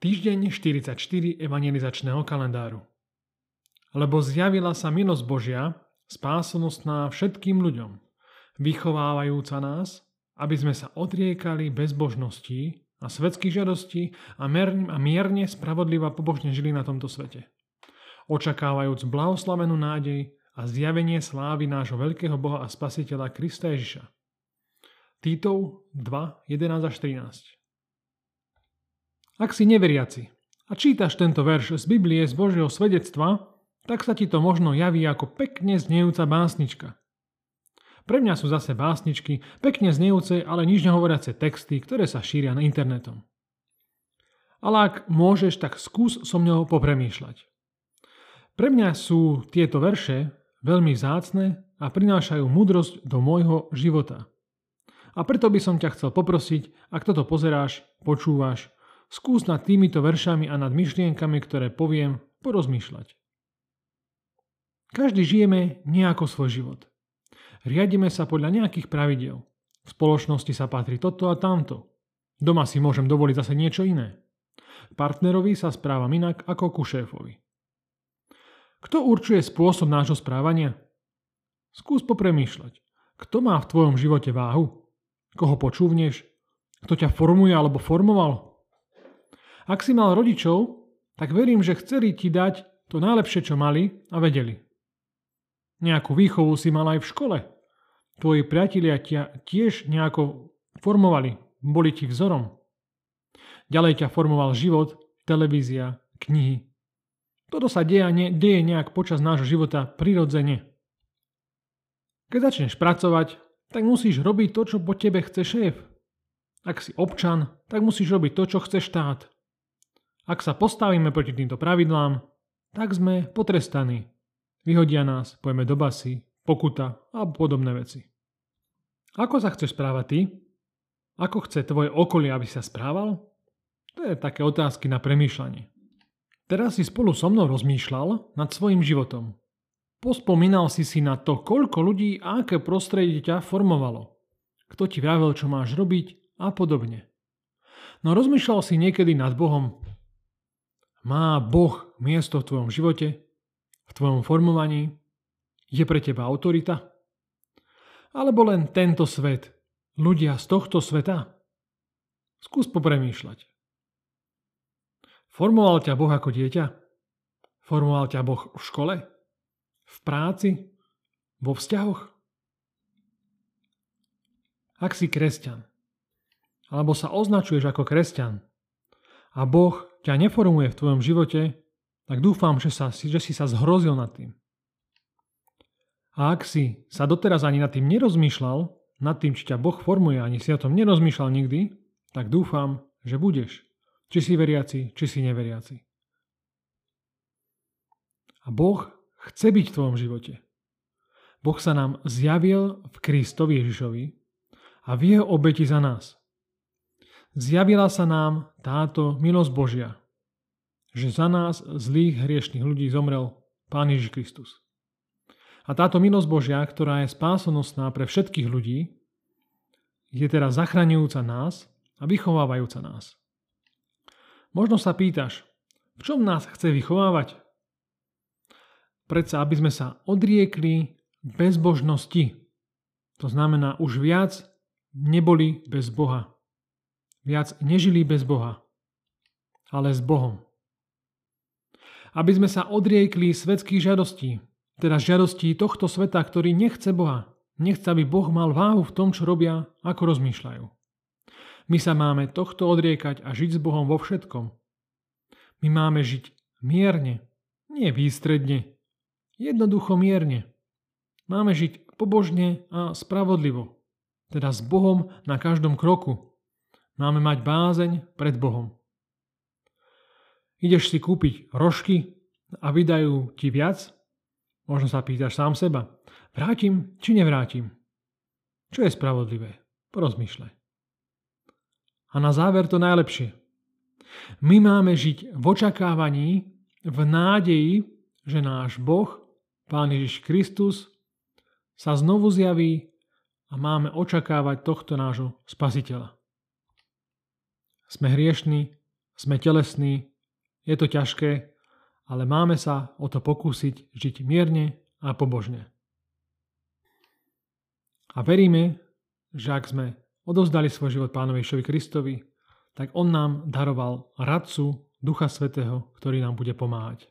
Týždeň 44 evangelizačného kalendáru. Lebo zjavila sa milosť Božia, spásonosná všetkým ľuďom, vychovávajúca nás, aby sme sa odriekali bezbožností a svetských žiadostí a, mierne, a mierne spravodlivo pobožne žili na tomto svete. Očakávajúc blahoslavenú nádej a zjavenie slávy nášho veľkého Boha a Spasiteľa Krista Ježiša. Títov 2, 11 až 13 ak si neveriaci a čítaš tento verš z Biblie z Božieho svedectva, tak sa ti to možno javí ako pekne znejúca básnička. Pre mňa sú zase básničky, pekne znejúce, ale nič nehovoriace texty, ktoré sa šíria na internetom. Ale ak môžeš, tak skús so mňou popremýšľať. Pre mňa sú tieto verše veľmi vzácne a prinášajú múdrosť do môjho života. A preto by som ťa chcel poprosiť, ak toto pozeráš, počúvaš, skús nad týmito veršami a nad myšlienkami, ktoré poviem, porozmýšľať. Každý žijeme nejako svoj život. Riadime sa podľa nejakých pravidel. V spoločnosti sa patrí toto a tamto. Doma si môžem dovoliť zase niečo iné. Partnerovi sa správam inak ako ku šéfovi. Kto určuje spôsob nášho správania? Skús popremýšľať. Kto má v tvojom živote váhu? Koho počúvneš? Kto ťa formuje alebo formoval? Ak si mal rodičov, tak verím, že chceli ti dať to najlepšie, čo mali a vedeli. Nejakú výchovu si mal aj v škole. Tvoji priatelia ťa tiež nejako formovali, boli ti vzorom. Ďalej ťa formoval život, televízia, knihy. Toto sa deje, deje nejak počas nášho života prirodzene. Keď začneš pracovať, tak musíš robiť to, čo po tebe chce šéf. Ak si občan, tak musíš robiť to, čo chce štát. Ak sa postavíme proti týmto pravidlám, tak sme potrestaní. Vyhodia nás, pojeme do basy, pokuta a podobné veci. Ako sa chceš správať ty? Ako chce tvoje okolie, aby sa správal? To je také otázky na premýšľanie. Teraz si spolu so mnou rozmýšľal nad svojim životom. Pospomínal si si na to, koľko ľudí a aké prostredie ťa formovalo. Kto ti vravel, čo máš robiť a podobne. No rozmýšľal si niekedy nad Bohom, má Boh miesto v tvojom živote, v tvojom formovaní? Je pre teba autorita? Alebo len tento svet, ľudia z tohto sveta? Skús popremýšľať. Formoval ťa Boh ako dieťa? Formoval ťa Boh v škole? V práci? Vo vzťahoch? Ak si kresťan, alebo sa označuješ ako kresťan a Boh ťa neformuje v tvojom živote, tak dúfam, že, sa, že si sa zhrozil nad tým. A ak si sa doteraz ani nad tým nerozmýšľal, nad tým, či ťa Boh formuje, ani si o tom nerozmýšľal nikdy, tak dúfam, že budeš. Či si veriaci, či si neveriaci. A Boh chce byť v tvojom živote. Boh sa nám zjavil v Kristovi Ježišovi a v jeho obeti za nás zjavila sa nám táto milosť Božia, že za nás zlých hriešných ľudí zomrel Pán Ježiš Kristus. A táto milosť Božia, ktorá je spásonosná pre všetkých ľudí, je teraz zachraňujúca nás a vychovávajúca nás. Možno sa pýtaš, v čom nás chce vychovávať? Predsa, aby sme sa odriekli bezbožnosti. To znamená, už viac neboli bez Boha viac nežili bez Boha, ale s Bohom. Aby sme sa odriekli svetských žiadostí, teda žiadostí tohto sveta, ktorý nechce Boha, nechce, aby Boh mal váhu v tom, čo robia, ako rozmýšľajú. My sa máme tohto odriekať a žiť s Bohom vo všetkom. My máme žiť mierne, nie výstredne, jednoducho mierne. Máme žiť pobožne a spravodlivo, teda s Bohom na každom kroku, Máme mať bázeň pred Bohom. Ideš si kúpiť rožky a vydajú ti viac? Možno sa pýtaš sám seba. Vrátim či nevrátim? Čo je spravodlivé? Porozmýšľaj. A na záver to najlepšie. My máme žiť v očakávaní, v nádeji, že náš Boh, Pán Ježiš Kristus, sa znovu zjaví a máme očakávať tohto nášho spasiteľa. Sme hriešní, Sme telesní, je to ťažké, ale máme sa o to pokúsiť žiť mierne a pobožne. A veríme, že ak sme odovzdali svoj život pánovi Išovi Kristovi, tak on nám daroval radcu Ducha Svetého, ktorý nám bude pomáhať.